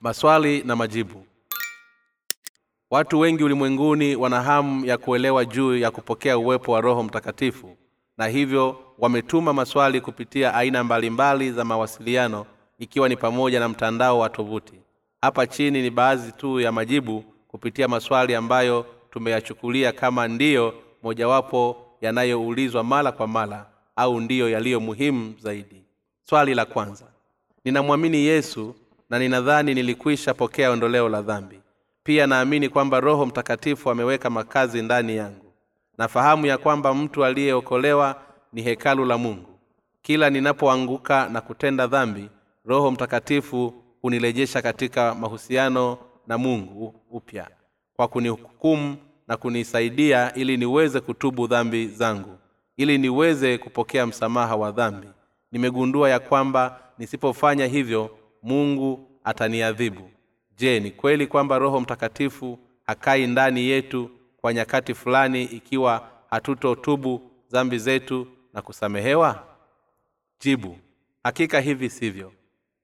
maswali na majibu. Watu wengi ulimwenguni wana hamu ya kuelewa juu ya kupokea uwepo wa roho mtakatifu na hivyo wametuma maswali kupitia aina mbalimbali za mawasiliano ikiwa ni pamoja na mtandao wa tovuti. Hapa chini ni baadhi tu ya majibu kupitia maswali ambayo tumeyachukulia kama ndiyo mojawapo yanayoulizwa mara kwa mara au ndiyo yaliyo muhimu zaidi. Swali la kwanza. Ninamwamini yesu na ninadhani nilikwisha pokea ondoleo la dhambi. Pia naamini kwamba roho mtakatifu ameweka makazi ndani yangu. Nafahamu ya kwamba mtu aliyeokolewa ni hekalu la mungu. Kila ninapoanguka na kutenda dhambi roho mtakatifu hunirejesha katika mahusiano na mungu upya. Kwa kunihukumu na kunisaidia ili niweze kutubu dhambi zangu ili niweze kupokea msamaha wa dhambi. Nimegundua ya kwamba nisipofanya hivyo mungu ataniadhibu. Je ni kweli kwamba roho mtakatifu hakai ndani yetu kwa nyakati fulani ikiwa hatutotubu dhambi zetu na kusamehewa? Jibu hakika hivi sivyo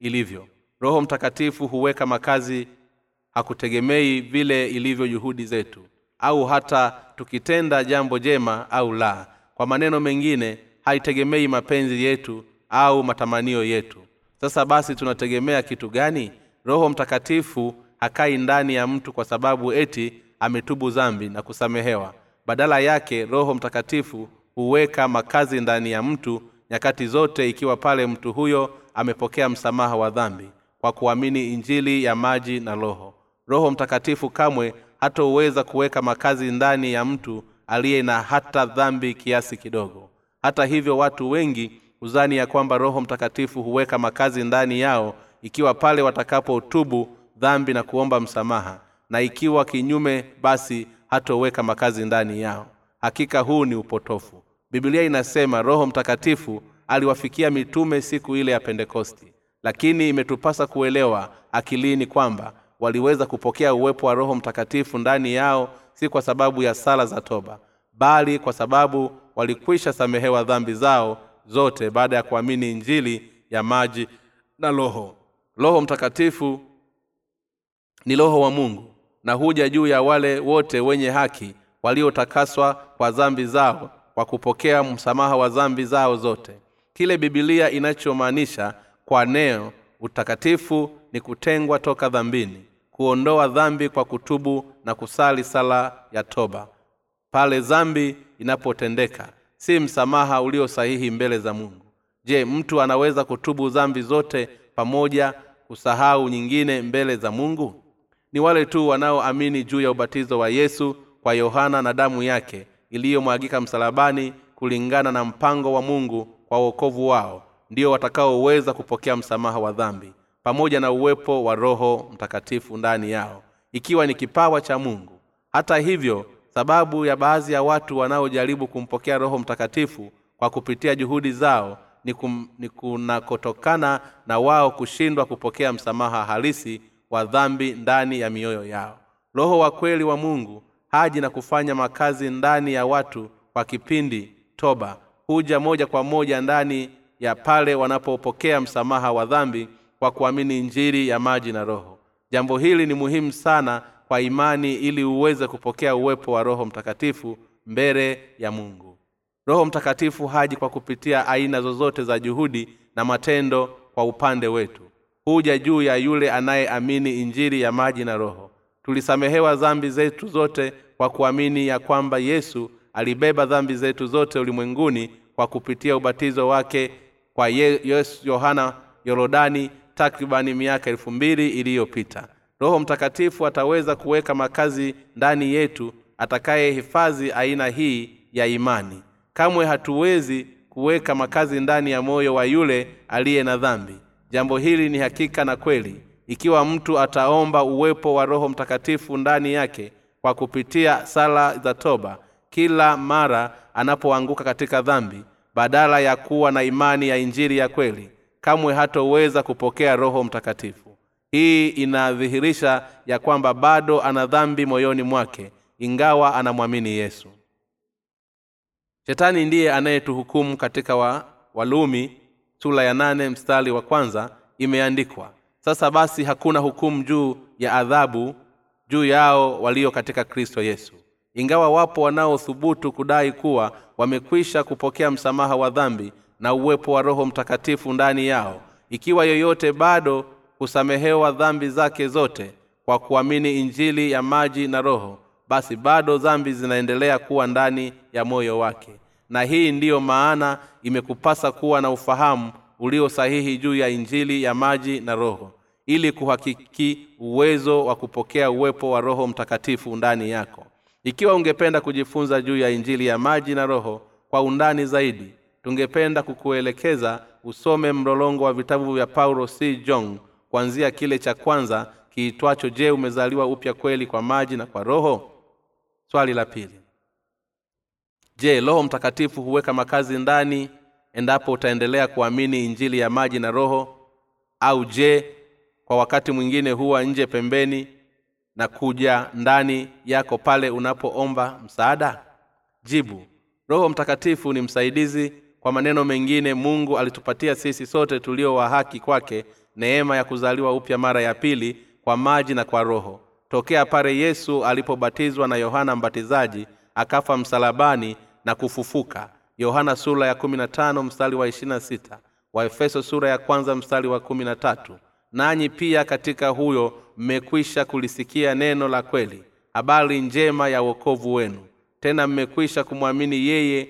ilivyo. Roho mtakatifu huweka makazi hakutegemei vile ilivyo juhudi zetu au hata tukitenda jambo jema au la. Kwa maneno mengine haitegemei mapenzi yetu au matamanio yetu sasa basi tunategemea kitu gani? Roho mtakatifu hakai ndani ya mtu kwa sababu eti ametubu dhambi na kusamehewa. Badala yake roho mtakatifu huweka makazi ndani ya mtu nyakati zote ikiwa pale mtu huyo amepokea msamaha wa dhambi kwa kuamini injili ya maji na roho. Roho mtakatifu kamwe hatoweza kuweka makazi ndani ya mtu aliye na hata dhambi kiasi kidogo. Hata hivyo watu wengi huzani ya kwamba roho mtakatifu huweka makazi ndani yao ikiwa pale watakapotubu dhambi na kuomba msamaha. Na ikiwa kinyume basi hatoweka makazi ndani yao. Hakika huu ni upotofu. Bibilia inasema roho mtakatifu aliwafikia mitume siku ile ya pentekosti lakini imetupasa kuelewa akilini kwamba waliweza kupokea uwepo wa roho mtakatifu ndani yao si kwa sababu ya sala za toba bali kwa sababu walikwisha samehewa dhambi zao zote baada ya kuamini injili ya maji na roho. Roho mtakatifu ni roho wa mungu na huja juu ya wale wote wenye haki waliotakaswa kwa dhambi zao kwa kupokea msamaha wa dhambi zao zote. Kile bibilia inachomaanisha kwa neo utakatifu ni kutengwa toka dhambini kuondoa dhambi kwa kutubu na kusali sala ya toba. Pale dhambi inapotendeka si msamaha ulio sahihi mbele za mungu. Je mtu anaweza kutubu dhambi zote pamoja kusahau nyingine mbele za mungu? Ni wale tu wanaoamini juu ya ubatizo wa yesu kwa yohana na damu yake iliyomwagika msalabani kulingana na mpango wa mungu kwa uokovu wao ndio watakaoweza kupokea msamaha wa dhambi pamoja na uwepo wa roho mtakatifu ndani yao ikiwa ni kipawa cha mungu. Hata hivyo sababu ya baadhi ya watu wanaojaribu kumpokea roho mtakatifu kwa kupitia juhudi zao ni, kum, ni kunakotokana na wao kushindwa kupokea msamaha halisi wa dhambi ndani ya mioyo yao. Roho wa kweli wa mungu haji na kufanya makazi ndani ya watu kwa kipindi toba huja moja kwa moja ndani ya pale wanapopokea msamaha wa dhambi kwa kuamini njiri ya maji na roho. Jambo hili ni muhimu sana kwa imani ili uweze kupokea uwepo wa roho mtakatifu mbele ya mungu. Roho mtakatifu haji kwa kupitia aina zozote za juhudi na matendo kwa upande wetu. Huja juu ya yule anayeamini injiri ya maji na roho. Tulisamehewa dhambi zetu zote kwa kuamini ya kwamba yesu alibeba dhambi zetu zote ulimwenguni kwa kupitia ubatizo wake kwa yohana yorodani takribani miaka elfu mbili iliyopita roho mtakatifu ataweza kuweka makazi ndani yetu atakayehifadhi aina hii ya imani. Kamwe hatuwezi kuweka makazi ndani ya moyo wa yule aliye na dhambi. Jambo hili ni hakika na kweli. Ikiwa mtu ataomba uwepo wa roho mtakatifu ndani yake kwa kupitia sala za toba kila mara anapoanguka katika dhambi badala ya kuwa na imani ya injiri ya kweli kamwe hatoweza kupokea roho mtakatifu hii inadhihirisha ya kwamba bado ana dhambi moyoni mwake ingawa anamwamini yesu. Shetani ndiye anayetuhukumu katika wa, walumi sura ya nane mstari wa kwanza imeandikwa sasa basi hakuna hukumu juu ya adhabu juu yao walio katika kristo yesu. Ingawa wapo wanaothubutu kudai kuwa wamekwisha kupokea msamaha wa dhambi na uwepo wa roho mtakatifu ndani yao ikiwa yoyote bado kusamehewa dhambi zake zote kwa kuamini injili ya maji na roho basi bado dhambi zinaendelea kuwa ndani ya moyo wake. Na hii ndiyo maana imekupasa kuwa na ufahamu ulio sahihi juu ya injili ya maji na roho ili kuhakiki uwezo wa kupokea uwepo wa roho mtakatifu ndani yako. Ikiwa ungependa kujifunza juu ya injili ya maji na roho kwa undani zaidi tungependa kukuelekeza usome mlolongo wa vitabu vya paulo c. Jong kuanzia kile cha kwanza kiitwacho je umezaliwa upya kweli kwa maji na kwa roho? Swali la pili. Je roho mtakatifu huweka makazi ndani endapo utaendelea kuamini injili ya maji na roho? Au je kwa wakati mwingine huwa nje pembeni na kuja ndani yako pale unapoomba msaada? Jibu. Roho mtakatifu ni msaidizi kwa maneno mengine mungu alitupatia sisi sote tulio wa haki kwake neema ya kuzaliwa upya mara ya pili kwa maji na kwa roho. Tokea pale yesu alipobatizwa na yohana mbatizaji akafa msalabani na kufufuka. Yohana sura ya 15 mstari wa 26 waefeso sura ya kwanza mstari wa 13 nanyi pia katika huyo mmekwisha kulisikia neno la kweli habari njema ya uokovu wenu. Tena mmekwisha kumwamini yeye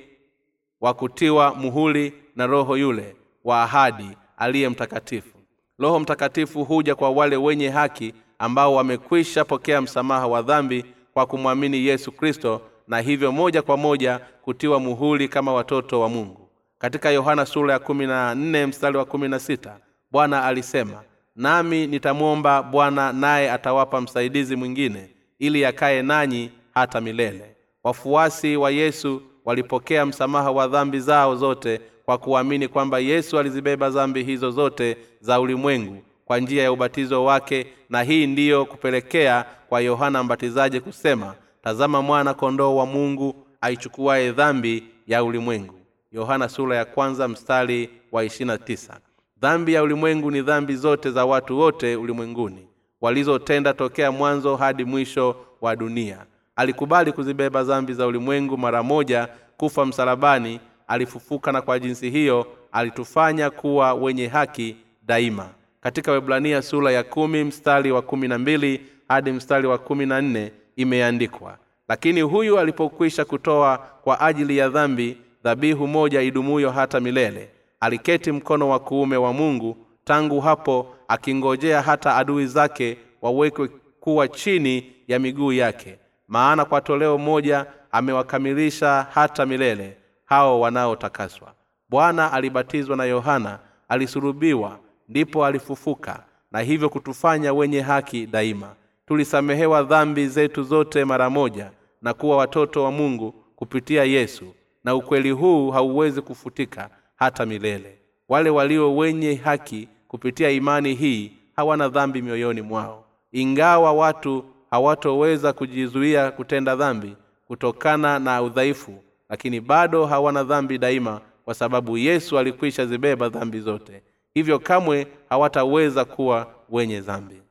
wa kutiwa muhuli na roho yule wa ahadi aliye mtakatifu roho mtakatifu huja kwa wale wenye haki ambao wamekwisha pokea msamaha wa dhambi kwa kumwamini yesu kristo na hivyo moja kwa moja kutiwa muhuri kama watoto wa mungu. Katika yohana sura ya kumi na nne mstari wa kumi na sita bwana alisema nami nitamwomba bwana naye atawapa msaidizi mwingine ili akaye nanyi hata milele. Wafuasi wa yesu walipokea msamaha wa dhambi zao zote kwa kuamini kwamba yesu alizibeba dhambi hizo zote za ulimwengu kwa njia ya ubatizo wake na hii ndiyo kupelekea kwa yohana mbatizaji kusema tazama mwana kondoo wa mungu aichukuaye dhambi ya ulimwengu. Yohana sura ya kwanza mstari wa 29 dhambi ya ulimwengu ni dhambi zote za watu wote ulimwenguni walizotenda tokea mwanzo hadi mwisho wa dunia. Alikubali kuzibeba dhambi za ulimwengu mara moja kufa msalabani alifufuka na kwa jinsi hiyo alitufanya kuwa wenye haki daima. Katika webrania sura ya kumi mstari wa kumi na mbili hadi mstari wa kumi na nne imeandikwa lakini huyu alipokwisha kutoa kwa ajili ya dhambi dhabihu moja idumuyo hata milele. Aliketi mkono wa kuume wa mungu tangu hapo akingojea hata adui zake wawekwe kuwa chini ya miguu yake. Maana kwa toleo moja amewakamilisha hata milele hao wanaotakaswa. Bwana alibatizwa na yohana alisurubiwa ndipo alifufuka na hivyo kutufanya wenye haki daima. Tulisamehewa dhambi zetu zote mara moja na kuwa watoto wa mungu kupitia yesu na ukweli huu hauwezi kufutika hata milele. Wale walio wenye haki kupitia imani hii hawana dhambi mioyoni mwao. Ingawa watu hawatoweza kujizuia kutenda dhambi kutokana na udhaifu lakini bado hawana dhambi daima kwa sababu yesu alikwisha zibeba dhambi zote. Hivyo kamwe hawataweza kuwa wenye dhambi.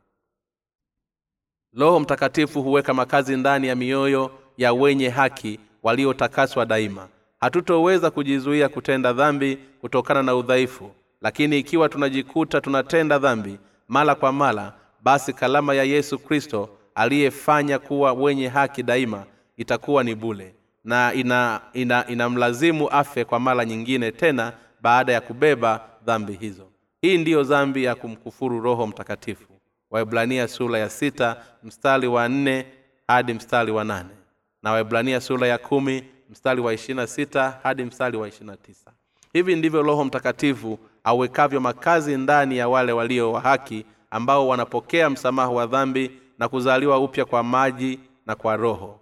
Roho mtakatifu huweka makazi ndani ya mioyo ya wenye haki waliotakaswa daima. Hatutoweza kujizuia kutenda dhambi kutokana na udhaifu lakini ikiwa tunajikuta tunatenda dhambi mara kwa mara basi kalama ya yesu kristo aliyefanya kuwa wenye haki daima itakuwa ni bule na ina, ina inamlazimu afe kwa mara nyingine tena baada ya kubeba dhambi hizo. Hii ndiyo dhambi ya kumkufuru roho mtakatifu. Waibrania sura ya sita mstari wa nne hadi mstari wa nane. Na waibrania sura ya kumi mstari wa ishirina sita hadi mstari wa ishirina tisa. Hivi ndivyo roho mtakatifu awekavyo makazi ndani ya wale walio wa haki ambao wanapokea msamaha wa dhambi na kuzaliwa upya kwa maji na kwa roho.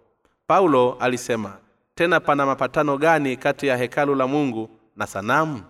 Paulo alisema tena pana mapatano gani kati ya hekalu la mungu na sanamu?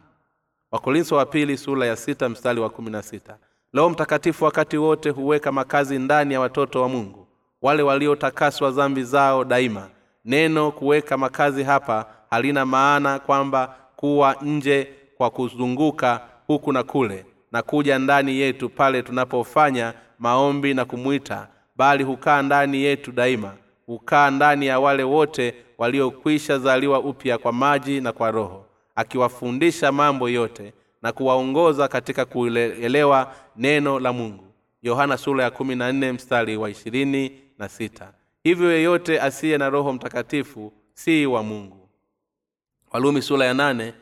Wakorintho wa pili sura ya sita mstari wa kumi na sita. Roho mtakatifu wakati wote huweka makazi ndani ya watoto wa mungu. Wale waliotakaswa dhambi zao daima. Neno kuweka makazi hapa halina maana kwamba kuwa nje kwa kuzunguka huku na kule na kuja ndani yetu pale tunapofanya maombi na kumwita bali hukaa ndani yetu daima hukaa ndani ya wale wote waliokwisha zaliwa upya kwa maji na kwa roho akiwafundisha mambo yote na kuwaongoza katika kuelewa neno la mungu. Yohana sura ya mstari wa na sita. Hivyo yeyote asiye na roho mtakatifu si wa mungu. Walumi sura ya nane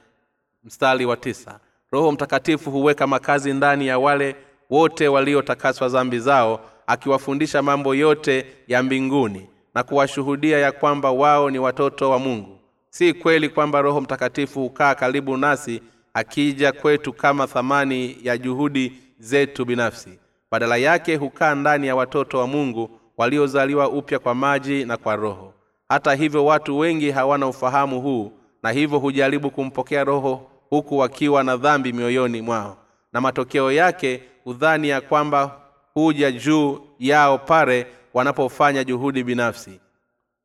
mstari wa tisa. Roho mtakatifu huweka makazi ndani ya wale wote waliotakaswa zambi zao akiwafundisha mambo yote ya mbinguni na kuwashuhudia ya kwamba wao ni watoto wa mungu. Si kweli kwamba roho mtakatifu hukaa karibu nasi akija kwetu kama thamani ya juhudi zetu binafsi. Badala yake hukaa ndani ya watoto wa mungu waliozaliwa upya kwa maji na kwa roho. Hata hivyo watu wengi hawana ufahamu huu na hivyo hujaribu kumpokea roho huku wakiwa na dhambi mioyoni mwao. Na matokeo yake hudhani ya kwamba huja juu yao pale wanapofanya juhudi binafsi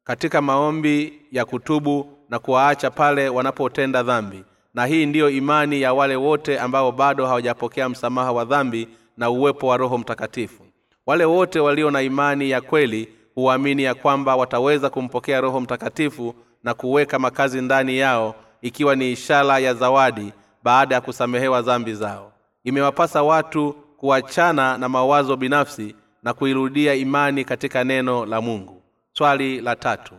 katika maombi ya kutubu na kuwaacha pale wanapotenda dhambi. Na hii ndiyo imani ya wale wote ambao bado hawajapokea msamaha wa dhambi na uwepo wa roho mtakatifu. Wale wote walio na imani ya kweli huamini ya kwamba wataweza kumpokea roho mtakatifu na kuweka makazi ndani yao ikiwa ni ishara ya zawadi baada ya kusamehewa dhambi zao. Imewapasa watu kuachana na mawazo binafsi na kuirudia imani katika neno la mungu. Swali la tatu.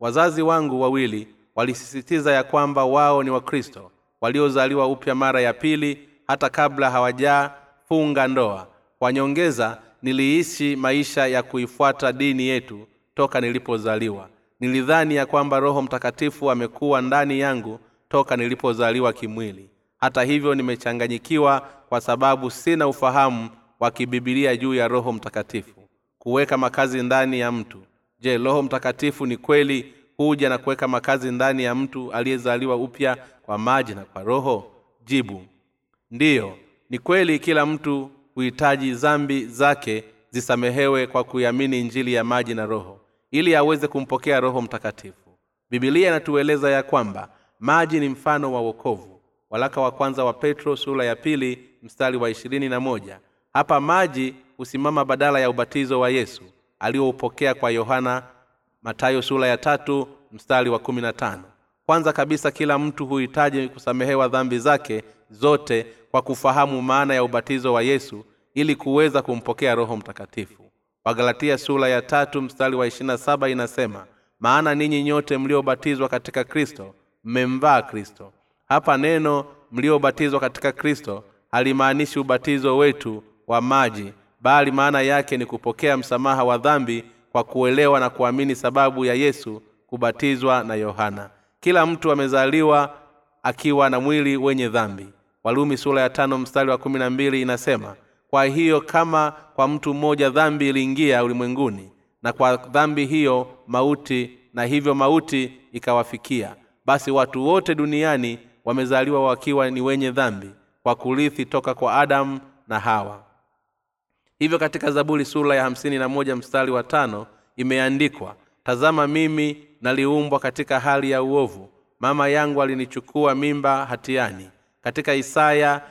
Wazazi wangu wawili walisisitiza ya kwamba wao ni wakristo waliozaliwa upya mara ya pili hata kabla hawajafunga ndoa. Kwa nyongeza niliishi maisha ya kuifuata dini yetu toka nilipozaliwa. Nilidhani ya kwamba roho mtakatifu amekuwa ndani yangu toka nilipozaliwa kimwili. Hata hivyo nimechanganyikiwa kwa sababu sina ufahamu wa kibibilia juu ya roho mtakatifu kuweka makazi ndani ya mtu. Je roho mtakatifu ni kweli huja na kuweka makazi ndani ya mtu aliyezaliwa upya kwa maji na kwa roho? Jibu ndiyo. Ni kweli kila mtu huhitaji zambi zake zisamehewe kwa kuiamini njili ya maji na roho ili aweze kumpokea roho mtakatifu. Bibilia inatueleza ya kwamba maji ni mfano wa wokovu. Walaka wa kwanza wa petro sura ya pili mstari wa ishirini na moja hapa maji husimama badala ya ubatizo wa yesu alioupokea kwa yohana matayo sura ya tatu mstari wa kumi na tano. Kwanza kabisa kila mtu huhitaji kusamehewa dhambi zake zote kwa kufahamu maana ya ubatizo wa yesu ili kuweza kumpokea roho mtakatifu. Wagalatia sura ya tatu mstari wa ishirina saba inasema maana ninyi nyote mliobatizwa katika kristo mmemvaa kristo. Hapa neno mliobatizwa katika kristo halimaanishi ubatizo wetu wa maji bali maana yake ni kupokea msamaha wa dhambi kwa kuelewa na kuamini sababu ya yesu kubatizwa na yohana. Kila mtu amezaliwa akiwa na mwili wenye dhambi. Walumi sura ya tano mstari wa kumi na mbili inasema kwa hiyo kama kwa mtu mmoja dhambi iliingia ulimwenguni na kwa dhambi hiyo mauti na hivyo mauti ikawafikia basi watu wote duniani wamezaliwa wakiwa ni wenye dhambi kwa kurithi toka kwa adamu na hawa hivyo katika zaburi sura ya hamsini na moja mstari wa tano imeandikwa tazama mimi naliumbwa katika hali ya uovu. Mama yangu alinichukua mimba hatiani. Katika isaya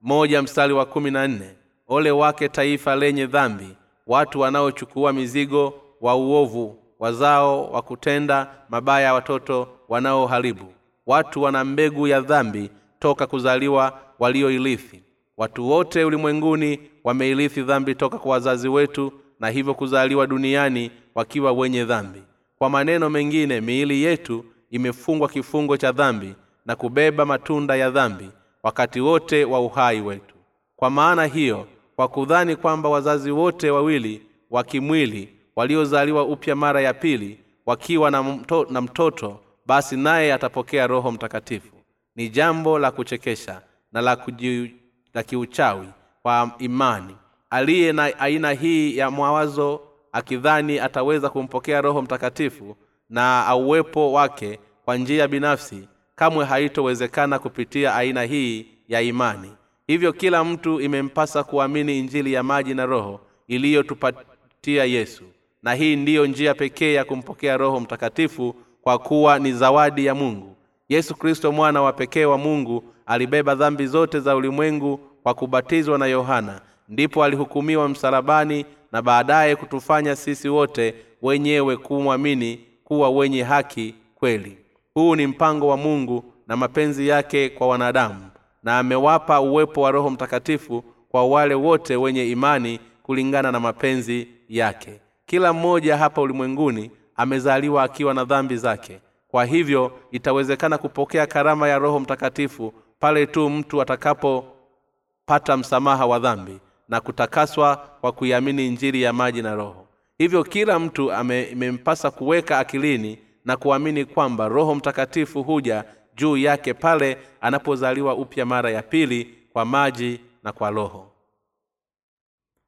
moja mstari wa kumi na nne ole wake taifa lenye dhambi watu wanaochukua mizigo wa uovu wazao wa kutenda mabaya watoto wanaoharibu. Watu wana mbegu ya dhambi toka kuzaliwa walioilithi watu wote ulimwenguni wameilithi dhambi toka kwa wazazi wetu na hivyo kuzaliwa duniani wakiwa wenye dhambi. Kwa maneno mengine miili yetu imefungwa kifungo cha dhambi na kubeba matunda ya dhambi wakati wote wa uhai wetu. Kwa maana hiyo kwa kudhani kwamba wazazi wote wawili wa kimwili waliozaliwa upya mara ya pili wakiwa na, mtoto, na mtoto basi naye atapokea roho mtakatifu. Ni jambo la kuchekesha na la, kuji, la kiuchawi kwa imani. Aliye na aina hii ya mawazo akidhani ataweza kumpokea roho mtakatifu na auwepo wake kwa njia binafsi kamwe haitowezekana kupitia aina hii ya imani. Hivyo kila mtu imempasa kuamini injili ya maji na roho iliyotupatia yesu. Na hii ndiyo njia pekee ya kumpokea roho mtakatifu kwa kuwa ni zawadi ya mungu. Yesu kristo mwana wa pekee wa mungu alibeba dhambi zote za ulimwengu kwa kubatizwa na yohana. Ndipo alihukumiwa msalabani na baadaye kutufanya sisi wote wenyewe kumwamini kuwa wenye haki kweli. Huu ni mpango wa mungu na mapenzi yake kwa wanadamu na amewapa uwepo wa roho mtakatifu kwa wale wote wenye imani kulingana na mapenzi yake. Kila mmoja hapa ulimwenguni amezaliwa akiwa na dhambi zake. Kwa hivyo itawezekana kupokea karama ya roho mtakatifu pale tu mtu atakapopata msamaha wa dhambi na kutakaswa kwa kuiamini njiri ya maji na roho. Hivyo kila mtu imempasa kuweka akilini na kuamini kwamba roho mtakatifu huja juu yake pale anapozaliwa upya mara ya pili kwa maji na kwa roho.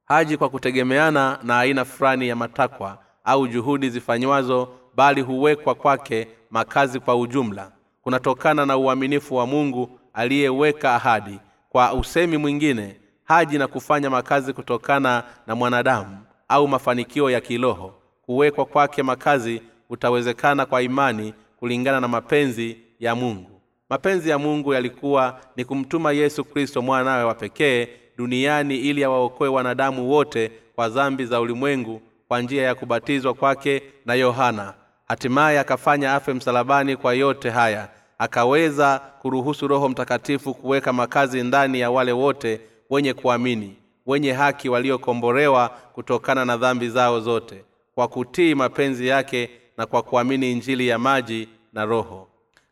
Haji kwa kutegemeana na aina fulani ya matakwa au juhudi zifanywazo bali huwekwa kwake makazi kwa ujumla. Kunatokana na uaminifu wa mungu aliyeweka ahadi kwa usemi mwingine haji na kufanya makazi kutokana na mwanadamu au mafanikio ya kiroho. Kuwekwa kwake makazi utawezekana kwa imani kulingana na mapenzi ya mungu. Mapenzi ya mungu yalikuwa ni kumtuma yesu kristo mwanawe wa pekee duniani ili awaokoe wanadamu wote kwa dhambi za ulimwengu kwa njia ya kubatizwa kwake na yohana. Hatimaye akafanya afe msalabani kwa yote haya akaweza kuruhusu roho mtakatifu kuweka makazi ndani ya wale wote wenye kuamini wenye haki waliokombolewa kutokana na dhambi zao zote kwa kutii mapenzi yake na kwa kuamini injili ya maji na roho.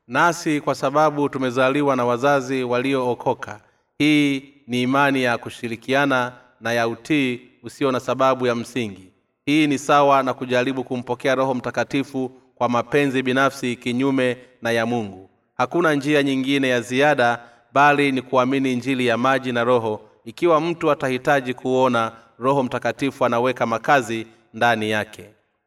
Nasi kwa sababu tumezaliwa na wazazi waliookoka hii ni imani ya kushirikiana na ya utii usio na sababu ya msingi. Hii ni sawa na kujaribu kumpokea roho mtakatifu kwa mapenzi binafsi kinyume na ya mungu hakuna njia nyingine ya ziada bali ni kuamini injili ya maji na roho. Ikiwa mtu atahitaji kuona roho mtakatifu anaweka makazi ndani yake.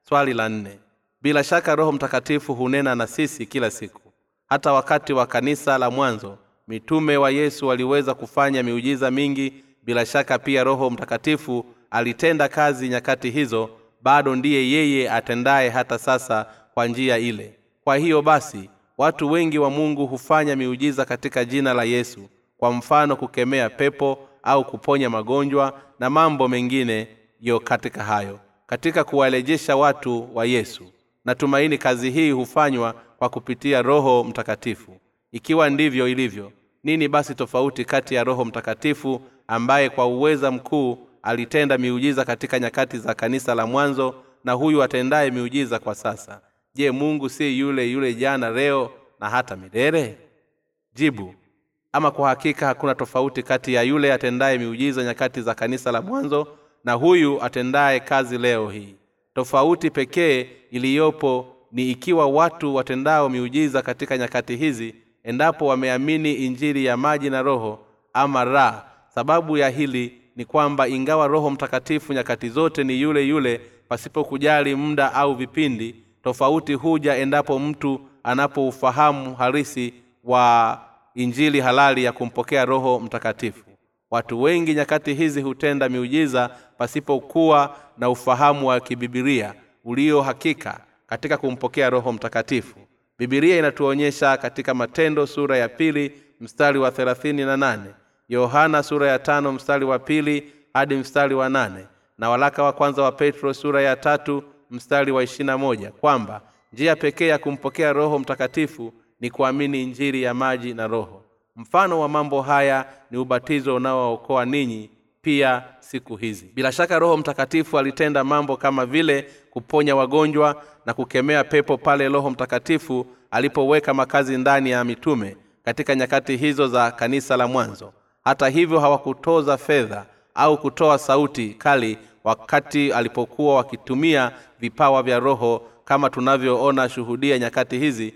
Swali la nne. Bila shaka roho mtakatifu hunena na sisi kila siku. Hata wakati wa kanisa la mwanzo mitume wa yesu waliweza kufanya miujiza mingi. Bila shaka pia roho mtakatifu alitenda kazi nyakati hizo. Bado ndiye yeye atendaye hata sasa kwa njia ile. Kwa hiyo basi watu wengi wa mungu hufanya miujiza katika jina la yesu kwa mfano kukemea pepo au kuponya magonjwa na mambo mengine yo katika hayo. Katika kuwarejesha watu wa yesu natumaini kazi hii hufanywa kwa kupitia roho mtakatifu. Ikiwa ndivyo ilivyo nini basi tofauti kati ya roho mtakatifu ambaye kwa uweza mkuu alitenda miujiza katika nyakati za kanisa la mwanzo na huyu atendaye miujiza kwa sasa je mungu si yule yule jana leo na hata milele? Jibu ama kwa hakika hakuna tofauti kati ya yule atendaye miujiza nyakati za kanisa la mwanzo na huyu atendaye kazi leo hii. Tofauti pekee iliyopo ni ikiwa watu watendao miujiza katika nyakati hizi endapo wameamini injili ya maji na roho ama ra sababu ya hili ni kwamba ingawa roho mtakatifu nyakati zote ni yule yule pasipo kujali muda au vipindi tofauti huja endapo mtu anapoufahamu harisi wa injili halali ya kumpokea roho mtakatifu. Watu wengi nyakati hizi hutenda miujiza pasipokuwa na ufahamu wa kibibilia ulio hakika katika kumpokea roho mtakatifu. Bibilia inatuonyesha katika matendo sura ya pili mstari wa thelathini na nane yohana sura ya tano mstari wa pili hadi mstari wa nane na walaka wa kwanza wa petro sura ya tatu mstari wa ishirina moja kwamba njia pekee ya kumpokea roho mtakatifu ni kuamini injili ya maji na roho. Mfano wa mambo haya ni ubatizo unaookoa ninyi pia siku hizi. Bila shaka roho mtakatifu alitenda mambo kama vile kuponya wagonjwa na kukemea pepo pale roho mtakatifu alipoweka makazi ndani ya mitume katika nyakati hizo za kanisa la mwanzo. Hata hivyo hawakutoza fedha au kutoa sauti kali wakati alipokuwa wakitumia vipawa vya roho kama tunavyoona shuhudia nyakati hizi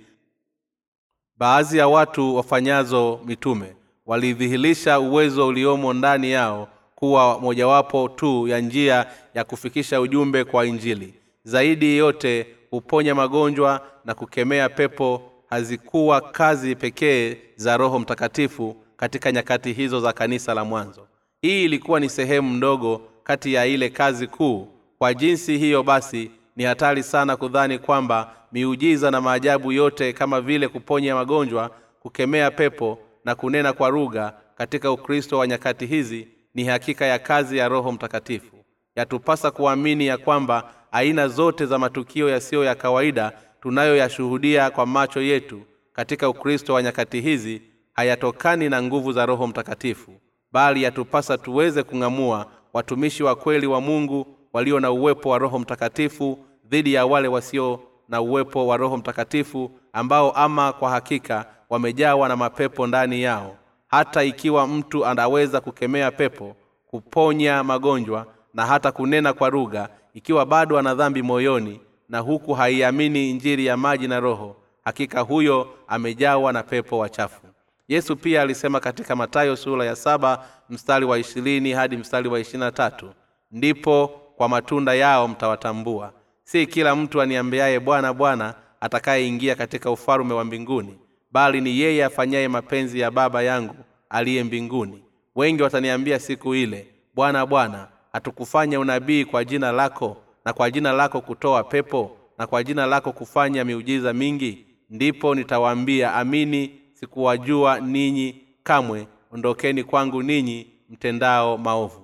baadhi ya watu wafanyazo mitume walidhihirisha uwezo uliomo ndani yao kuwa mojawapo tu ya njia ya kufikisha ujumbe kwa injili. Zaidi yote huponya magonjwa na kukemea pepo hazikuwa kazi pekee za roho mtakatifu katika nyakati hizo za kanisa la mwanzo. Hii ilikuwa ni sehemu ndogo kati ya ile kazi kuu. Kwa jinsi hiyo basi ni hatari sana kudhani kwamba miujiza na maajabu yote kama vile kuponya magonjwa kukemea pepo na kunena kwa lugha katika ukristo wa nyakati hizi ni hakika ya kazi ya roho mtakatifu. Yatupasa kuamini ya kwamba aina zote za matukio yasiyo ya kawaida tunayoyashuhudia kwa macho yetu katika ukristo wa nyakati hizi hayatokani na nguvu za roho mtakatifu bali yatupasa tuweze kung'amua watumishi wa kweli wa mungu walio na uwepo wa roho mtakatifu dhidi ya wale wasio na uwepo wa roho mtakatifu ambao ama kwa hakika wamejawa na mapepo ndani yao. Hata ikiwa mtu anaweza kukemea pepo kuponya magonjwa na hata kunena kwa rugha ikiwa bado ana dhambi moyoni na huku haiamini injiri ya maji na roho hakika huyo amejawa na pepo wachafu yesu pia alisema katika matayo sura ya saba mstari wa ishirini hadi mstari wa ishirina tatu ndipo kwa matunda yao mtawatambua. Si kila mtu aniambiaye bwana bwana atakayeingia katika ufalume wa mbinguni bali ni yeye afanyaye mapenzi ya baba yangu aliye mbinguni. Wengi wataniambia siku ile bwana bwana hatukufanya unabii kwa jina lako na kwa jina lako kutoa pepo na kwa jina lako kufanya miujiza mingi? Ndipo nitawaambia amini sikuwajua ninyi kamwe. Ondokeni kwangu ninyi mtendao maovu.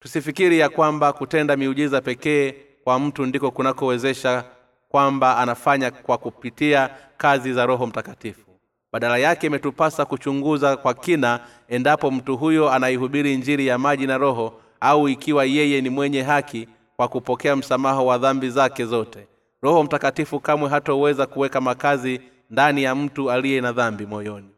Tusifikiri ya kwamba kutenda miujiza pekee kwa mtu ndiko kunakowezesha kwamba anafanya kwa kupitia kazi za roho mtakatifu. Badala yake imetupasa kuchunguza kwa kina endapo mtu huyo anaihubiri njiri ya maji na roho au ikiwa yeye ni mwenye haki kwa kupokea msamaha wa dhambi zake zote. Roho mtakatifu kamwe hatoweza kuweka makazi ndani ya mtu aliye na dhambi moyoni.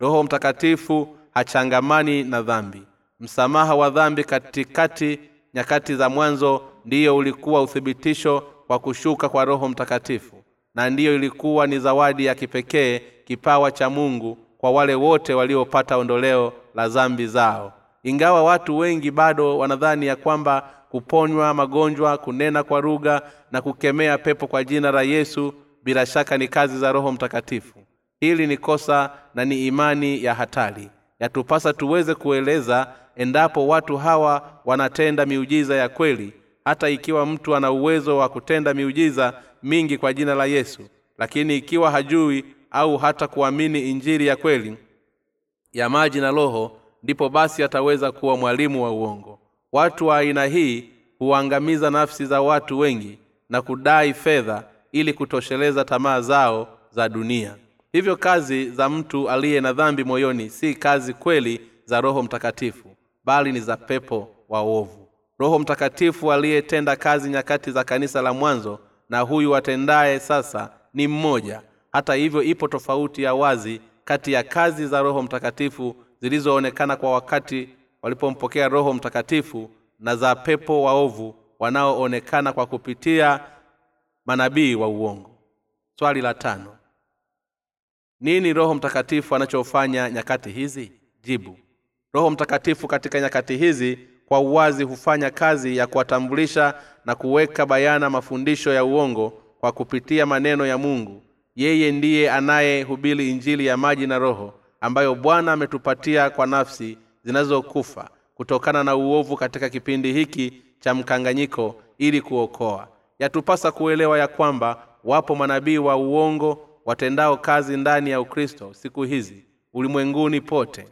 Roho mtakatifu hachangamani na dhambi. Msamaha wa dhambi katikati nyakati za mwanzo ndiyo ulikuwa uthibitisho wa kushuka kwa roho mtakatifu na ndiyo ilikuwa ni zawadi ya kipekee kipawa cha mungu kwa wale wote waliopata ondoleo la zambi zao. Ingawa watu wengi bado wanadhani ya kwamba kuponywa magonjwa kunena kwa rugha na kukemea pepo kwa jina la yesu bila shaka ni kazi za roho mtakatifu. Hili ni kosa na ni imani ya hatari. Yatupasa tuweze kueleza endapo watu hawa wanatenda miujiza ya kweli hata ikiwa mtu ana uwezo wa kutenda miujiza mingi kwa jina la yesu. Lakini ikiwa hajui au hata kuamini injiri ya kweli ya maji na roho ndipo basi ataweza kuwa mwalimu wa uongo. Watu wa aina hii huangamiza nafsi za watu wengi na kudai fedha ili kutosheleza tamaa zao za dunia. Hivyo kazi za mtu aliye na dhambi moyoni si kazi kweli za roho mtakatifu bali ni za pepo waovu roho mtakatifu aliyetenda kazi nyakati za kanisa la mwanzo na huyu atendaye sasa ni mmoja. Hata hivyo ipo tofauti ya wazi kati ya kazi za roho mtakatifu zilizoonekana kwa wakati walipompokea roho mtakatifu na za pepo waovu wanaoonekana kwa kupitia manabii wa uongo. Swali la tano. Nini roho mtakatifu anachofanya nyakati hizi? Jibu. Roho mtakatifu katika nyakati hizi kwa uwazi hufanya kazi ya kuwatambulisha na kuweka bayana mafundisho ya uongo kwa kupitia maneno ya mungu. Yeye ndiye anayehubiri injili ya maji na roho ambayo bwana ametupatia kwa nafsi zinazokufa kutokana na uovu katika kipindi hiki cha mkanganyiko ili kuokoa yatupasa kuelewa ya kwamba wapo manabii wa uongo watendao kazi ndani ya ukristo siku hizi ulimwenguni pote.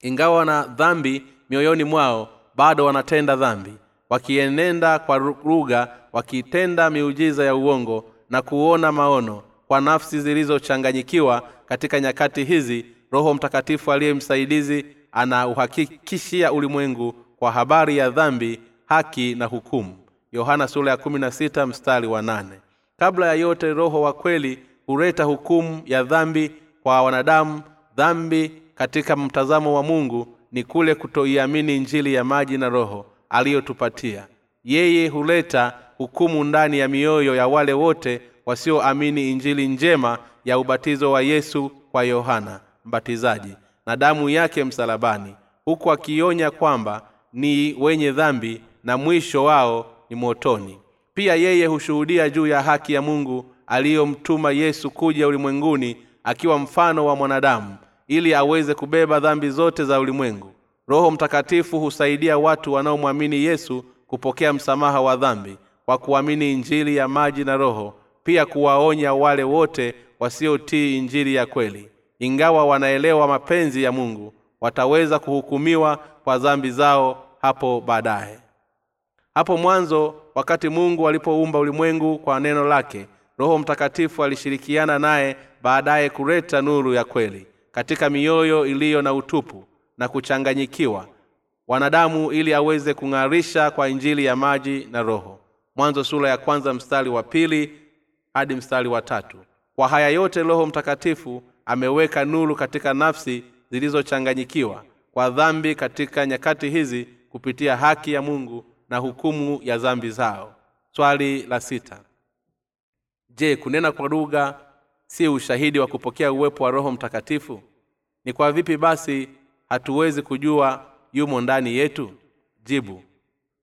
Ingawa wana dhambi mioyoni mwao bado wanatenda dhambi wakienenda kwa lugha wakitenda miujiza ya uongo na kuona maono kwa nafsi zilizochanganyikiwa katika nyakati hizi roho mtakatifu aliye msaidizi anauhakikishia ulimwengu kwa habari ya dhambi haki na hukumu yohana sura ya kumi na sita mstari wa nane. Kabla ya yote roho wa kweli huleta hukumu ya dhambi kwa wanadamu. Dhambi katika mtazamo wa mungu ni kule kutoiamini njili ya maji na roho aliyotupatia. Yeye huleta hukumu ndani ya mioyo ya wale wote wasioamini injili njema ya ubatizo wa yesu kwa yohana mbatizaji na damu yake msalabani huku akionya kwamba ni wenye dhambi na mwisho wao ni motoni. Pia yeye hushuhudia juu ya haki ya mungu aliyomtuma yesu kuja ulimwenguni akiwa mfano wa mwanadamu ili aweze kubeba dhambi zote za ulimwengu. Roho mtakatifu husaidia watu wanaomwamini yesu kupokea msamaha wa dhambi kwa kuamini injili ya maji na roho pia kuwaonya wale wote wasiotii injili ya kweli. Ingawa wanaelewa mapenzi ya mungu wataweza kuhukumiwa kwa dhambi zao hapo baadaye hapo mwanzo wakati mungu alipoumba ulimwengu kwa neno lake roho mtakatifu alishirikiana naye baadaye kuleta nuru ya kweli katika mioyo iliyo na utupu na kuchanganyikiwa wanadamu ili aweze kung'arisha kwa injili ya maji na roho. Mwanzo sura ya kwanza mstari wa pili hadi mstari wa tatu. Kwa haya yote roho mtakatifu ameweka nuru katika nafsi zilizochanganyikiwa kwa dhambi katika nyakati hizi kupitia haki ya mungu na hukumu ya dhambi zao. Swali la sita. Je kunena kwa lugha si ushahidi wa kupokea uwepo wa roho mtakatifu? Ni kwa vipi basi hatuwezi kujua yumo ndani yetu? Jibu.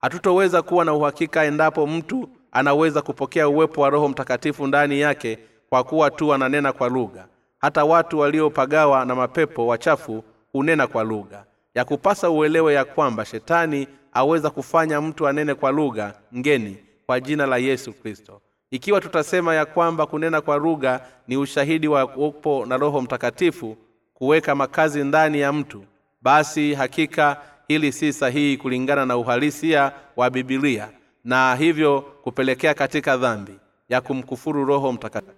Hatutoweza kuwa na uhakika endapo mtu anaweza kupokea uwepo wa roho mtakatifu ndani yake kwa kuwa tu ananena kwa lugha. Hata watu waliopagawa na mapepo wachafu hunena kwa lugha. Ya kupasa uelewe ya kwamba shetani aweza kufanya mtu anene kwa lugha ngeni kwa jina la yesu kristo. Ikiwa tutasema ya kwamba kunena kwa lugha ni ushahidi wa upo na roho mtakatifu kuweka makazi ndani ya mtu basi hakika hili si sahihi kulingana na uhalisia wa bibilia na hivyo kupelekea katika dhambi ya kumkufuru roho mtakatifu.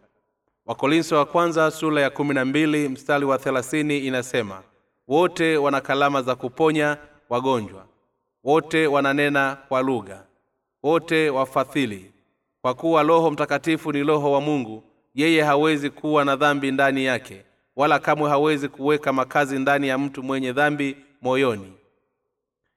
Wakorinso wa kwanza sura ya kumi na mbili mstari wa thelathini inasema wote wana kalama za kuponya wagonjwa wote wananena kwa lugha wote wafadhili. Kwa kuwa roho mtakatifu ni roho wa mungu yeye hawezi kuwa na dhambi ndani yake wala kamwe hawezi kuweka makazi ndani ya mtu mwenye dhambi moyoni.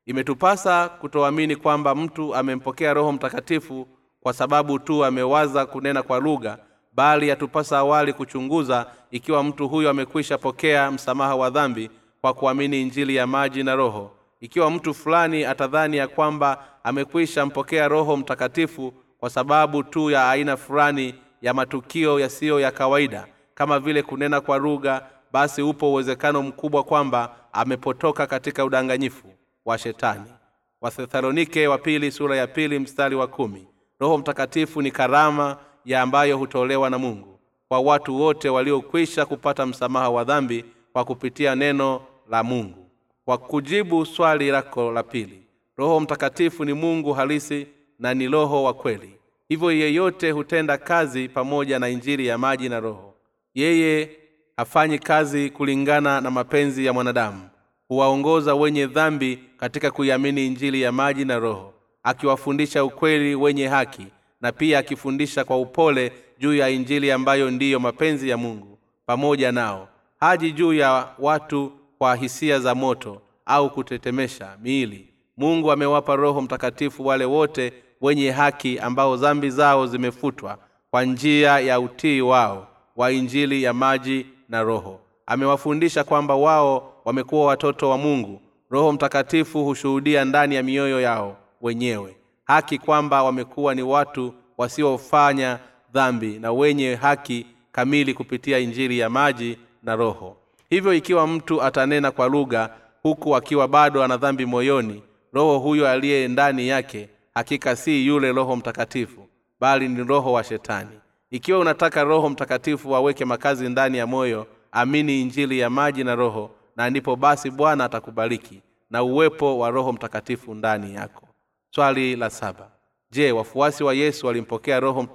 Imetupasa kutoamini kwamba mtu amempokea roho mtakatifu kwa sababu tu amewaza kunena kwa lugha bali yatupasa awali kuchunguza ikiwa mtu huyo amekwisha pokea msamaha wa dhambi kwa kuamini injili ya maji na roho ikiwa mtu fulani atadhani ya kwamba amekwisha mpokea roho mtakatifu kwa sababu tu ya aina fulani ya matukio yasiyo ya kawaida kama vile kunena kwa lugha basi upo uwezekano mkubwa kwamba amepotoka katika udanganyifu wa shetani. Wathesalonike wa pili sura ya pili mstari wa kumi. Roho mtakatifu ni karama ya ambayo hutolewa na mungu kwa watu wote waliokwisha kupata msamaha wa dhambi kwa kupitia neno la mungu kwa kujibu swali lako la pili. Roho mtakatifu ni mungu halisi na ni roho wa kweli. Hivyo yeyote hutenda kazi pamoja na injili ya maji na roho. Yeye hafanyi kazi kulingana na mapenzi ya mwanadamu. Huwaongoza wenye dhambi katika kuiamini injili ya maji na roho akiwafundisha ukweli wenye haki na pia akifundisha kwa upole juu ya injili ambayo ndiyo mapenzi ya mungu pamoja nao. Haji juu ya watu kwa hisia za moto au kutetemesha miili. Mungu amewapa roho mtakatifu wale wote wenye haki ambao dhambi zao zimefutwa kwa njia ya utii wao wa injili ya maji na roho. Amewafundisha kwamba wao wamekuwa watoto wa mungu. Roho mtakatifu hushuhudia ndani ya mioyo yao wenyewe. Haki kwamba wamekuwa ni watu wasiofanya dhambi na wenye haki kamili kupitia injili ya maji na roho hivyo ikiwa mtu atanena kwa lugha huku akiwa bado ana dhambi moyoni roho huyo aliye ndani yake hakika si yule roho mtakatifu bali ni roho wa shetani. Ikiwa unataka roho mtakatifu aweke makazi ndani ya moyo amini injili ya maji na roho na ndipo basi bwana atakubariki na uwepo wa roho mtakatifu ndani yako. Swali la saba. Je wafuasi wa yesu walimpokea roho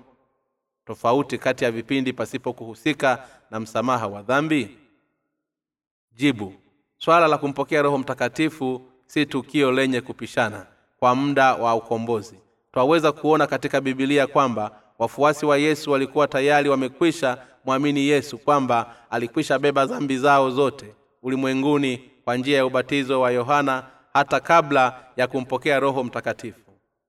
tofauti kati ya vipindi pasipo kuhusika na msamaha wa dhambi jibu. Swala la kumpokea roho mtakatifu si tukio lenye kupishana kwa muda wa ukombozi. Twaweza kuona katika bibilia kwamba wafuasi wa yesu walikuwa tayari wamekwisha mwamini yesu kwamba alikwisha beba dhambi zao zote ulimwenguni kwa njia ya ubatizo wa yohana hata kabla ya kumpokea roho mtakatifu.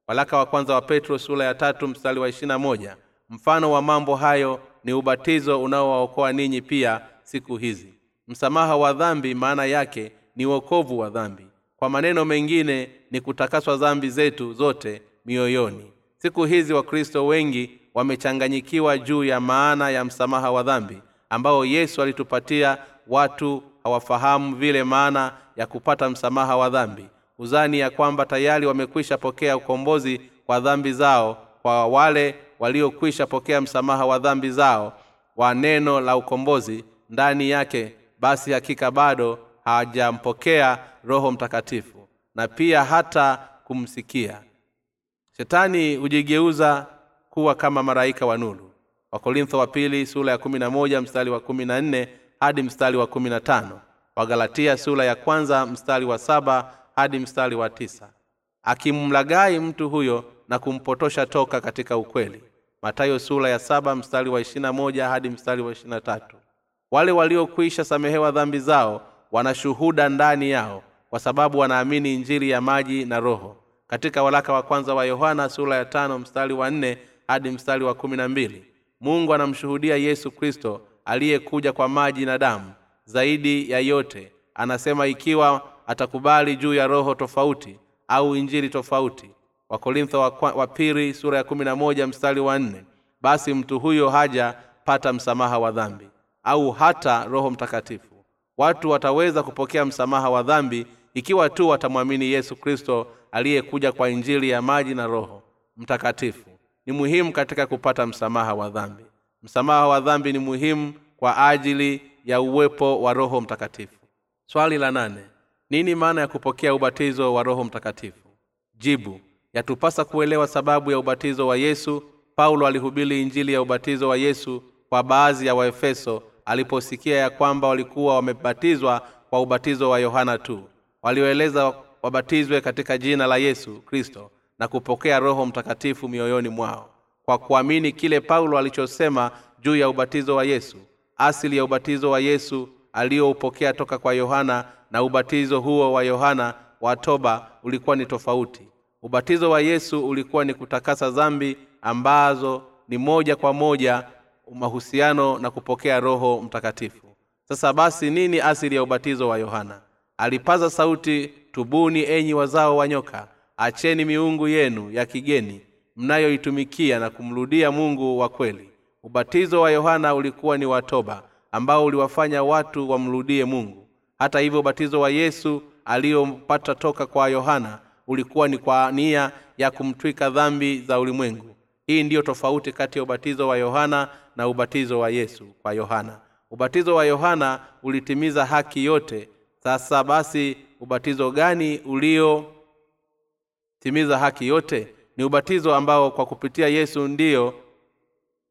Walaka wa kwanza wa petro sura ya tatu mstari wa ishirina moja. Mfano wa mambo hayo ni ubatizo unaowaokoa ninyi pia siku hizi msamaha wa dhambi maana yake ni uokovu wa dhambi. Kwa maneno mengine ni kutakaswa dhambi zetu zote mioyoni. Siku hizi wakristo wengi wamechanganyikiwa juu ya maana ya msamaha wa dhambi ambao yesu alitupatia watu hawafahamu vile maana ya kupata msamaha wa dhambi. Uzani ya kwamba tayari wamekwisha pokea ukombozi kwa dhambi zao kwa wale waliokwisha pokea msamaha wa dhambi zao wa neno la ukombozi ndani yake basi hakika bado hawajampokea roho mtakatifu na pia hata kumsikia. Shetani hujigeuza kuwa kama maraika wa nuru. Wakorintho wa pili sura ya kumi na moja mstari wa kumi na nne hadi mstari wa kumi na tano. Wagalatia sura ya kwanza mstari wa saba hadi mstari wa tisa. Akimlagai mtu huyo na kumpotosha toka katika ukweli. Matayo sura ya saba mstari wa ishirina moja hadi mstari wa ishirina tatu wale waliokwisha samehewa dhambi zao wanashuhuda ndani yao kwa sababu wanaamini injili ya maji na roho. Katika waraka wa kwanza wa yohana sura ya tano mstari wa nne hadi mstari wa kumi na mbili mungu anamshuhudia yesu kristo aliyekuja kwa maji na damu zaidi ya yote. Anasema ikiwa atakubali juu ya roho tofauti au injili tofauti. Wakorintho wa, pili sura ya kumi na moja mstari wa nne basi mtu huyo hajapata msamaha wa dhambi au hata roho mtakatifu. Watu wataweza kupokea msamaha wa dhambi ikiwa tu watamwamini yesu kristo aliyekuja kwa injili ya maji na roho mtakatifu. Ni muhimu katika kupata msamaha wa dhambi. Msamaha wa dhambi ni muhimu kwa ajili ya uwepo wa roho mtakatifu. Swali la nane nini maana ya kupokea ubatizo wa roho mtakatifu? Jibu yatupasa kuelewa sababu ya ubatizo wa yesu. Paulo alihubiri injili ya ubatizo wa yesu kwa baadhi ya waefeso aliposikia ya kwamba walikuwa wamebatizwa kwa ubatizo wa yohana tu. Walioeleza wabatizwe katika jina la yesu kristo na kupokea roho mtakatifu mioyoni mwao. Kwa kuamini kile paulo alichosema juu ya ubatizo wa yesu asili ya ubatizo wa yesu aliyoupokea toka kwa yohana na ubatizo huo wa yohana wa toba ulikuwa ni tofauti. Ubatizo wa yesu ulikuwa ni kutakasa dhambi ambazo ni moja kwa moja mahusiano na kupokea roho mtakatifu. Sasa basi nini asili ya ubatizo wa yohana? Alipaza sauti tubuni enyi wazao wa nyoka acheni miungu yenu ya kigeni mnayoitumikia na kumrudia mungu wa kweli. Ubatizo wa yohana ulikuwa ni watoba ambao uliwafanya watu wamrudie mungu. Hata hivyo ubatizo wa yesu aliyopata toka kwa yohana ulikuwa ni kwa nia ya kumtwika dhambi za ulimwengu. Hii ndiyo tofauti kati ya ubatizo wa yohana na ubatizo wa yesu kwa yohana. Ubatizo wa yohana ulitimiza haki yote. Sasa basi ubatizo gani uliotimiza haki yote? Ni ubatizo ambao kwa kupitia yesu ndiyo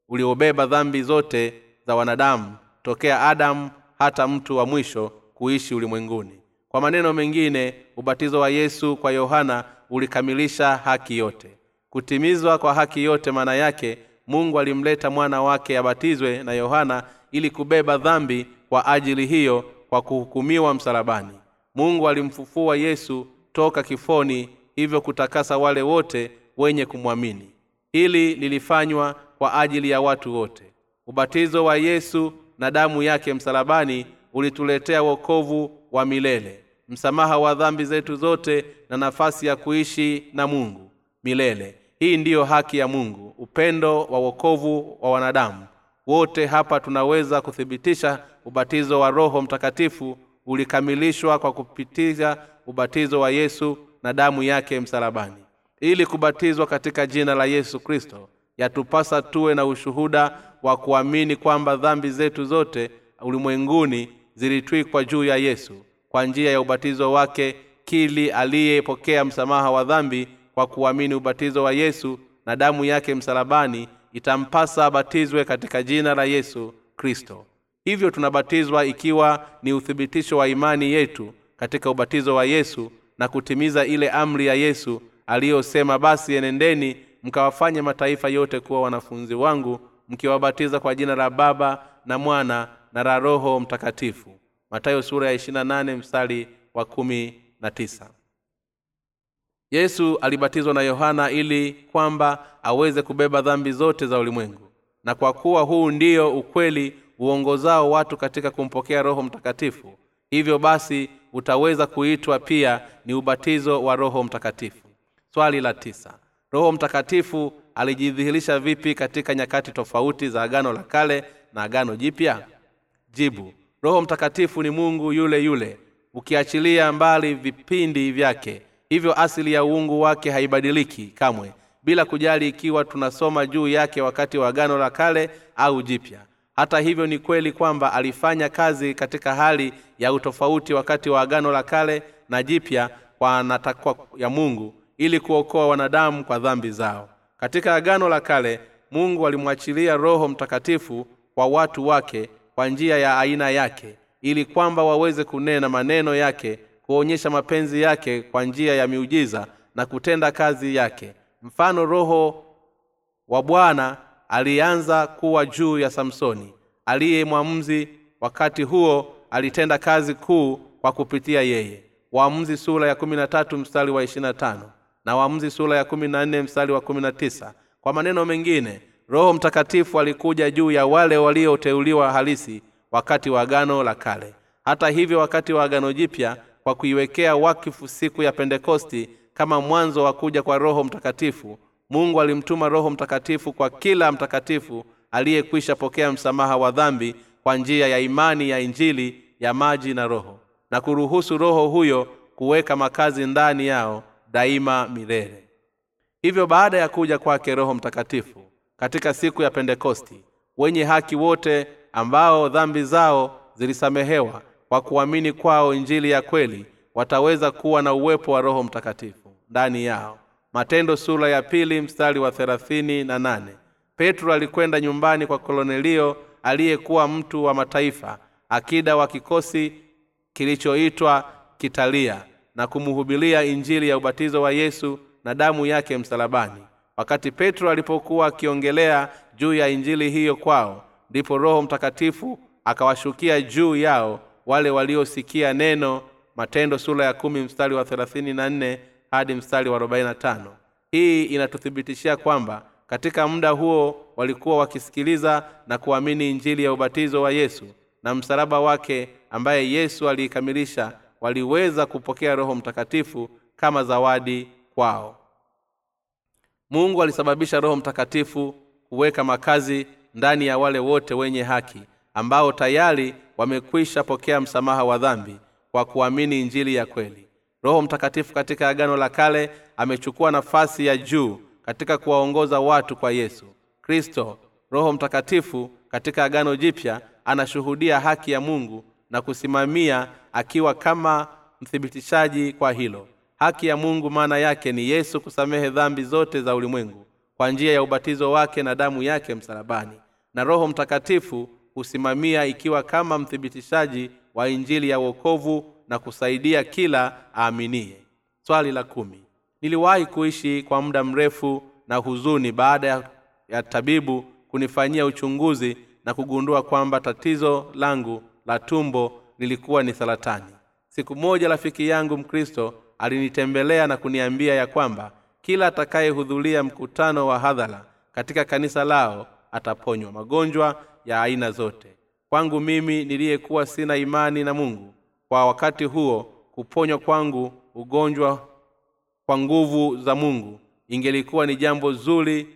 uliobeba dhambi zote za wanadamu tokea adamu hata mtu wa mwisho kuishi ulimwenguni. Kwa maneno mengine ubatizo wa yesu kwa yohana ulikamilisha haki yote. Kutimizwa kwa haki yote maana yake mungu alimleta mwana wake abatizwe na yohana ili kubeba dhambi kwa ajili hiyo kwa kuhukumiwa msalabani. Mungu alimfufua yesu toka kifoni hivyo kutakasa wale wote wenye kumwamini. Hili lilifanywa kwa ajili ya watu wote. Ubatizo wa yesu na damu yake msalabani ulituletea wokovu wa milele msamaha wa dhambi zetu zote na nafasi ya kuishi na mungu milele hii ndiyo haki ya mungu upendo wa wokovu wa wanadamu. Wote hapa tunaweza kuthibitisha ubatizo wa roho mtakatifu ulikamilishwa kwa kupitia ubatizo wa yesu na damu yake msalabani. Ili kubatizwa katika jina la yesu kristo yatupasa tuwe na ushuhuda wa kuamini kwamba dhambi zetu zote ulimwenguni zilitwikwa juu ya yesu. Kwa njia ya ubatizo wake kili aliyepokea msamaha wa dhambi kwa kuamini ubatizo wa yesu na damu yake msalabani itampasa abatizwe katika jina la yesu kristo. Hivyo tunabatizwa ikiwa ni uthibitisho wa imani yetu katika ubatizo wa yesu na kutimiza ile amri ya yesu aliyosema basi enendeni mkawafanye mataifa yote kuwa wanafunzi wangu mkiwabatiza kwa jina la baba na mwana na la roho mtakatifu. Matayo sura ya 28 mstari wa kumi na tisa yesu alibatizwa na yohana ili kwamba aweze kubeba dhambi zote za ulimwengu. Na kwa kuwa huu ndio ukweli uongozao watu katika kumpokea roho mtakatifu hivyo basi utaweza kuitwa pia ni ubatizo wa roho mtakatifu. Swali la tisa. Roho mtakatifu alijidhihirisha vipi katika nyakati tofauti za agano la kale na agano jipya? Jibu. Roho mtakatifu ni mungu yule yule ukiachilia mbali vipindi vyake hivyo asili ya uungu wake haibadiliki kamwe bila kujali ikiwa tunasoma juu yake wakati wa agano la kale au jipya. Hata hivyo ni kweli kwamba alifanya kazi katika hali ya utofauti wakati wa agano la kale na jipya kwa natakwa ya mungu ili kuokoa wanadamu kwa dhambi zao. Katika agano la kale mungu alimwachilia roho mtakatifu kwa watu wake kwa njia ya aina yake ili kwamba waweze kunena maneno yake kuonyesha mapenzi yake kwa njia ya miujiza na kutenda kazi yake. Mfano roho wa bwana alianza kuwa juu ya samsoni aliye mwamuzi wakati huo alitenda kazi kuu kwa kupitia yeye. Waamuzi sura ya kumi na tatu mstari wa ishirina tano na waamuzi sura ya kumi na nne mstari wa kumi na tisa. Kwa maneno mengine roho mtakatifu alikuja juu ya wale walioteuliwa halisi wakati wa agano la kale. Hata hivyo wakati wa agano jipya kwa kuiwekea wakifu siku ya pentekosti kama mwanzo wa kuja kwa roho mtakatifu. Mungu alimtuma roho mtakatifu kwa kila mtakatifu aliyekwisha pokea msamaha wa dhambi kwa njia ya imani ya injili ya maji na roho na kuruhusu roho huyo kuweka makazi ndani yao daima milele. Hivyo baada ya kuja kwake roho mtakatifu katika siku ya pentekosti wenye haki wote ambao dhambi zao zilisamehewa kwa kuamini kwao injili ya kweli wataweza kuwa na uwepo wa roho mtakatifu. Ndani yao. Matendo sura ya pili mstari wa thelathini na nane. Petro alikwenda nyumbani kwa kolonelio aliyekuwa mtu wa mataifa akida wa kikosi kilichoitwa kitalia na kumhubilia injili ya ubatizo wa yesu na damu yake msalabani. Wakati petro alipokuwa akiongelea juu ya injili hiyo kwao ndipo roho mtakatifu akawashukia juu yao wale waliosikia neno matendo sura ya kumi mstari wa thelathini na nne hadi mstari wa arobaini na tano. Hii inatuthibitishia kwamba katika muda huo walikuwa wakisikiliza na kuamini injili ya ubatizo wa yesu na msalaba wake ambaye yesu aliikamilisha waliweza kupokea roho mtakatifu kama zawadi kwao. Mungu alisababisha roho mtakatifu kuweka makazi ndani ya wale wote wenye haki ambao tayari wamekwisha pokea msamaha wa dhambi kwa kuamini injili ya kweli. Roho mtakatifu katika agano la kale amechukua nafasi ya juu katika kuwaongoza watu kwa yesu kristo. Roho mtakatifu katika agano jipya anashuhudia haki ya mungu na kusimamia akiwa kama mthibitishaji kwa hilo. Haki ya mungu maana yake ni yesu kusamehe dhambi zote za ulimwengu kwa njia ya ubatizo wake na damu yake msalabani. Na roho mtakatifu husimamia ikiwa kama mthibitishaji wa injili ya uokovu na kusaidia kila aaminie. Swali la kumi. Niliwahi kuishi kwa muda mrefu na huzuni baada ya, tabibu kunifanyia uchunguzi na kugundua kwamba tatizo langu la tumbo lilikuwa ni saratani. Siku moja rafiki yangu mkristo alinitembelea na kuniambia ya kwamba kila atakayehudhuria mkutano wa hadhara katika kanisa lao ataponywa magonjwa ya aina zote. Kwangu mimi niliyekuwa sina imani na mungu kwa wakati huo kuponywa kwangu ugonjwa kwa nguvu za mungu ingelikuwa ni jambo zuri.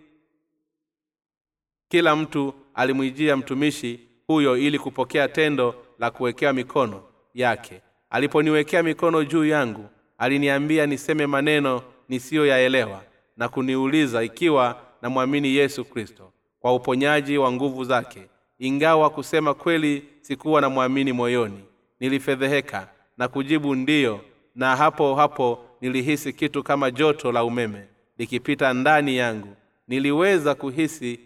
Kila mtu alimwijia mtumishi huyo ili kupokea tendo la kuwekewa mikono yake. Aliponiwekea mikono juu yangu aliniambia niseme maneno nisiyoyaelewa na kuniuliza ikiwa namwamini yesu kristo kwa uponyaji wa nguvu zake. Ingawa kusema kweli sikuwa na mwamini moyoni nilifedheheka na kujibu ndiyo na hapo hapo nilihisi kitu kama joto la umeme likipita ndani yangu. Niliweza kuhisi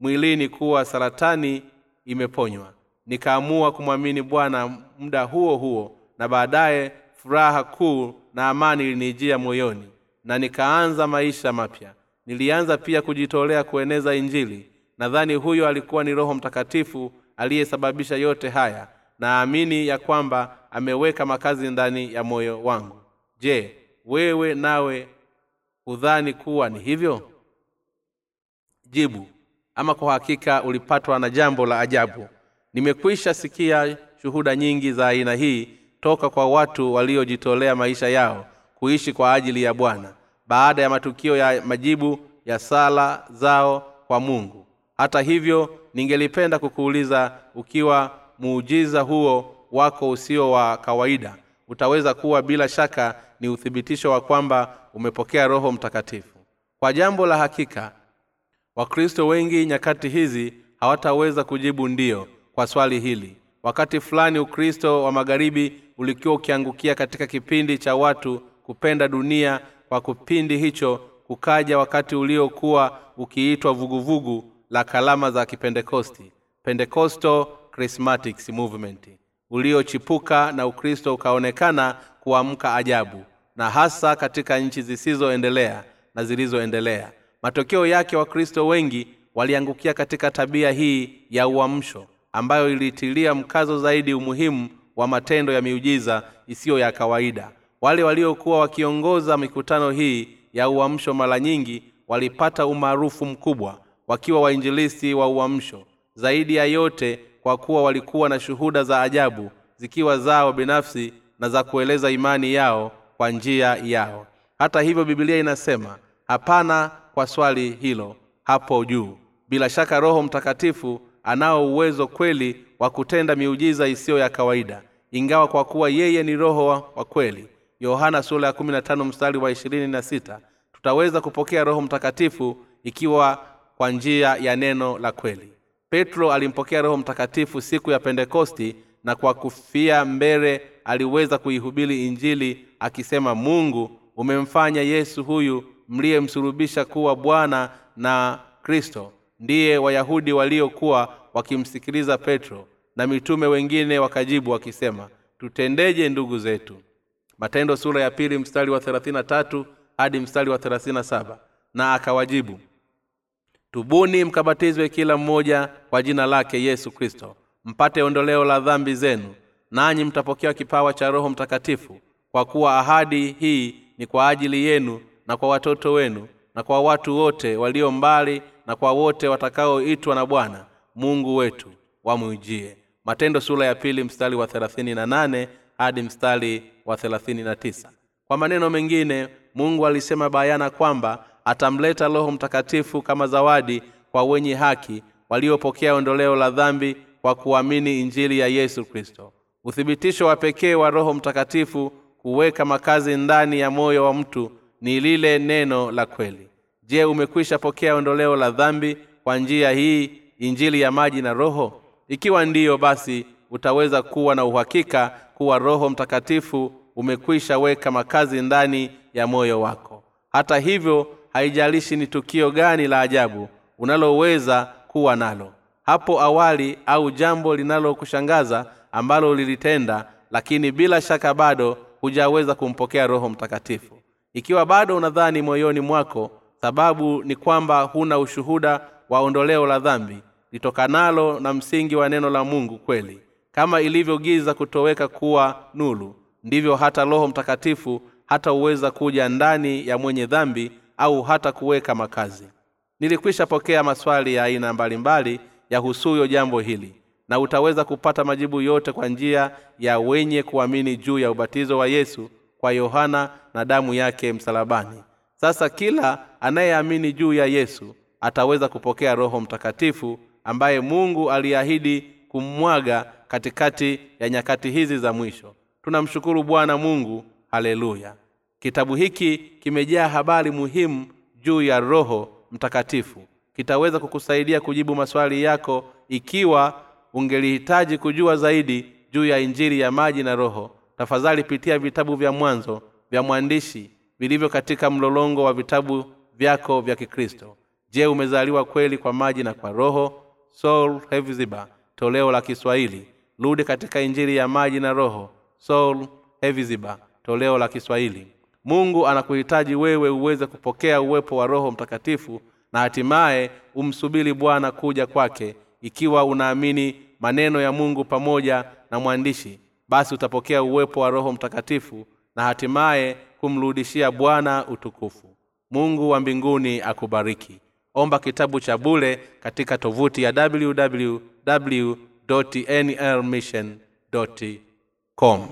mwilini kuwa saratani imeponywa. Nikaamua kumwamini bwana muda huo huo na baadaye furaha kuu na amani ilinijia moyoni na nikaanza maisha mapya. Nilianza pia kujitolea kueneza injili nadhani huyo alikuwa ni roho mtakatifu aliyesababisha yote haya. Naamini ya kwamba ameweka makazi ndani ya moyo wangu. Je wewe nawe hudhani kuwa ni hivyo? Jibu. Ama kwa hakika ulipatwa na jambo la ajabu. Nimekwisha sikia shuhuda nyingi za aina hii toka kwa watu waliojitolea maisha yao kuishi kwa ajili ya bwana. Baada ya matukio ya majibu ya sala zao kwa mungu hata hivyo ningelipenda kukuuliza ukiwa muujiza huo wako usio wa kawaida utaweza kuwa bila shaka ni uthibitisho wa kwamba umepokea roho mtakatifu. Kwa jambo la hakika wakristo wengi nyakati hizi hawataweza kujibu ndiyo kwa swali hili. Wakati fulani ukristo wa magharibi ulikuwa ukiangukia katika kipindi cha watu kupenda dunia kwa kipindi hicho kukaja wakati uliokuwa ukiitwa vuguvugu la kalama za kipentekosti pentecostal charismatics movement uliochipuka na ukristo ukaonekana kuamka ajabu na hasa katika nchi zisizoendelea na zilizoendelea. Matokeo yake wakristo wengi waliangukia katika tabia hii ya uamsho ambayo ilitilia mkazo zaidi umuhimu wa matendo ya miujiza isiyo ya kawaida. Wale waliokuwa wakiongoza mikutano hii ya uamsho mara nyingi walipata umaarufu mkubwa wakiwa wainjilisti wa uamsho. Zaidi ya yote kwa kuwa walikuwa na shuhuda za ajabu zikiwa zao binafsi na za kueleza imani yao kwa njia yao. Hata hivyo bibilia inasema hapana kwa swali hilo hapo juu. Bila shaka roho mtakatifu anao uwezo kweli wa kutenda miujiza isiyo ya kawaida ingawa kwa kuwa yeye ni roho wa, kweli. Yohana sura ya 15 mstari wa 26 tutaweza kupokea roho mtakatifu ikiwa kwa njia ya neno la kweli. Petro alimpokea roho mtakatifu siku ya pentekosti na kwa kufia mbele aliweza kuihubiri injili akisema mungu umemfanya yesu huyu mliyemsulubisha kuwa bwana na kristo. Ndiye wayahudi waliokuwa wakimsikiliza petro. Na mitume wengine wakajibu wakisema tutendeje ndugu zetu? Matendo sura ya pili mstari wa 33 hadi mstari wa 37 na akawajibu tubuni mkabatizwe kila mmoja kwa jina lake yesu kristo. Mpate ondoleo la dhambi zenu nanyi mtapokea kipawa cha roho mtakatifu kwa kuwa ahadi hii ni kwa ajili yenu na kwa watoto wenu na kwa watu wote walio mbali na kwa wote watakaoitwa na bwana mungu wetu wamwijie matendo sura ya pili mstari wa 38 hadi mstari wa 39 kwa maneno mengine mungu alisema bayana kwamba atamleta roho mtakatifu kama zawadi kwa wenye haki waliopokea ondoleo la dhambi kwa kuamini injili ya yesu kristo. Uthibitisho wa pekee wa roho mtakatifu kuweka makazi ndani ya moyo wa mtu ni lile neno la kweli. Je umekwisha pokea ondoleo la dhambi kwa njia hii injili ya maji na roho? Ikiwa ndiyo basi utaweza kuwa na uhakika kuwa roho mtakatifu umekwisha weka makazi ndani ya moyo wako. Hata hivyo haijalishi ni tukio gani la ajabu unaloweza kuwa nalo. Hapo awali au jambo linalokushangaza ambalo lilitenda lakini bila shaka bado hujaweza kumpokea roho mtakatifu. Ikiwa bado unadhani moyoni mwako sababu ni kwamba huna ushuhuda wa ondoleo la dhambi litokanalo na msingi wa neno la mungu kweli. Kama ilivyo giza kutoweka kuwa nulu ndivyo hata roho mtakatifu hata uweza kuja ndani ya mwenye dhambi au hata kuweka makazi. Nilikwisha pokea maswali ya aina mbalimbali yahusuyo jambo hili na utaweza kupata majibu yote kwa njia ya wenye kuamini juu ya ubatizo wa yesu kwa yohana na damu yake msalabani. Sasa kila anayeamini juu ya yesu ataweza kupokea roho mtakatifu ambaye mungu aliahidi kummwaga katikati ya nyakati hizi za mwisho. Tunamshukuru bwana mungu haleluya kitabu hiki kimejaa habari muhimu juu ya roho mtakatifu. Kitaweza kukusaidia kujibu maswali yako ikiwa ungelihitaji kujua zaidi juu ya injili ya maji na roho. Tafadhali pitia vitabu vya mwanzo vya mwandishi vilivyo katika mlolongo wa vitabu vyako vya kikristo. Je umezaliwa kweli kwa maji na kwa roho? Soul Heviziba, toleo la kiswahili. Rudi katika injili ya maji na roho. Soul Heviziba, toleo la kiswahili mungu anakuhitaji wewe uweze kupokea uwepo wa roho mtakatifu na hatimaye umsubiri bwana kuja kwake. Ikiwa unaamini maneno ya mungu pamoja na mwandishi basi utapokea uwepo wa roho mtakatifu na hatimaye kumrudishia bwana utukufu. Mungu wa mbinguni akubariki. Omba kitabu cha bule katika tovuti ya www nlmission com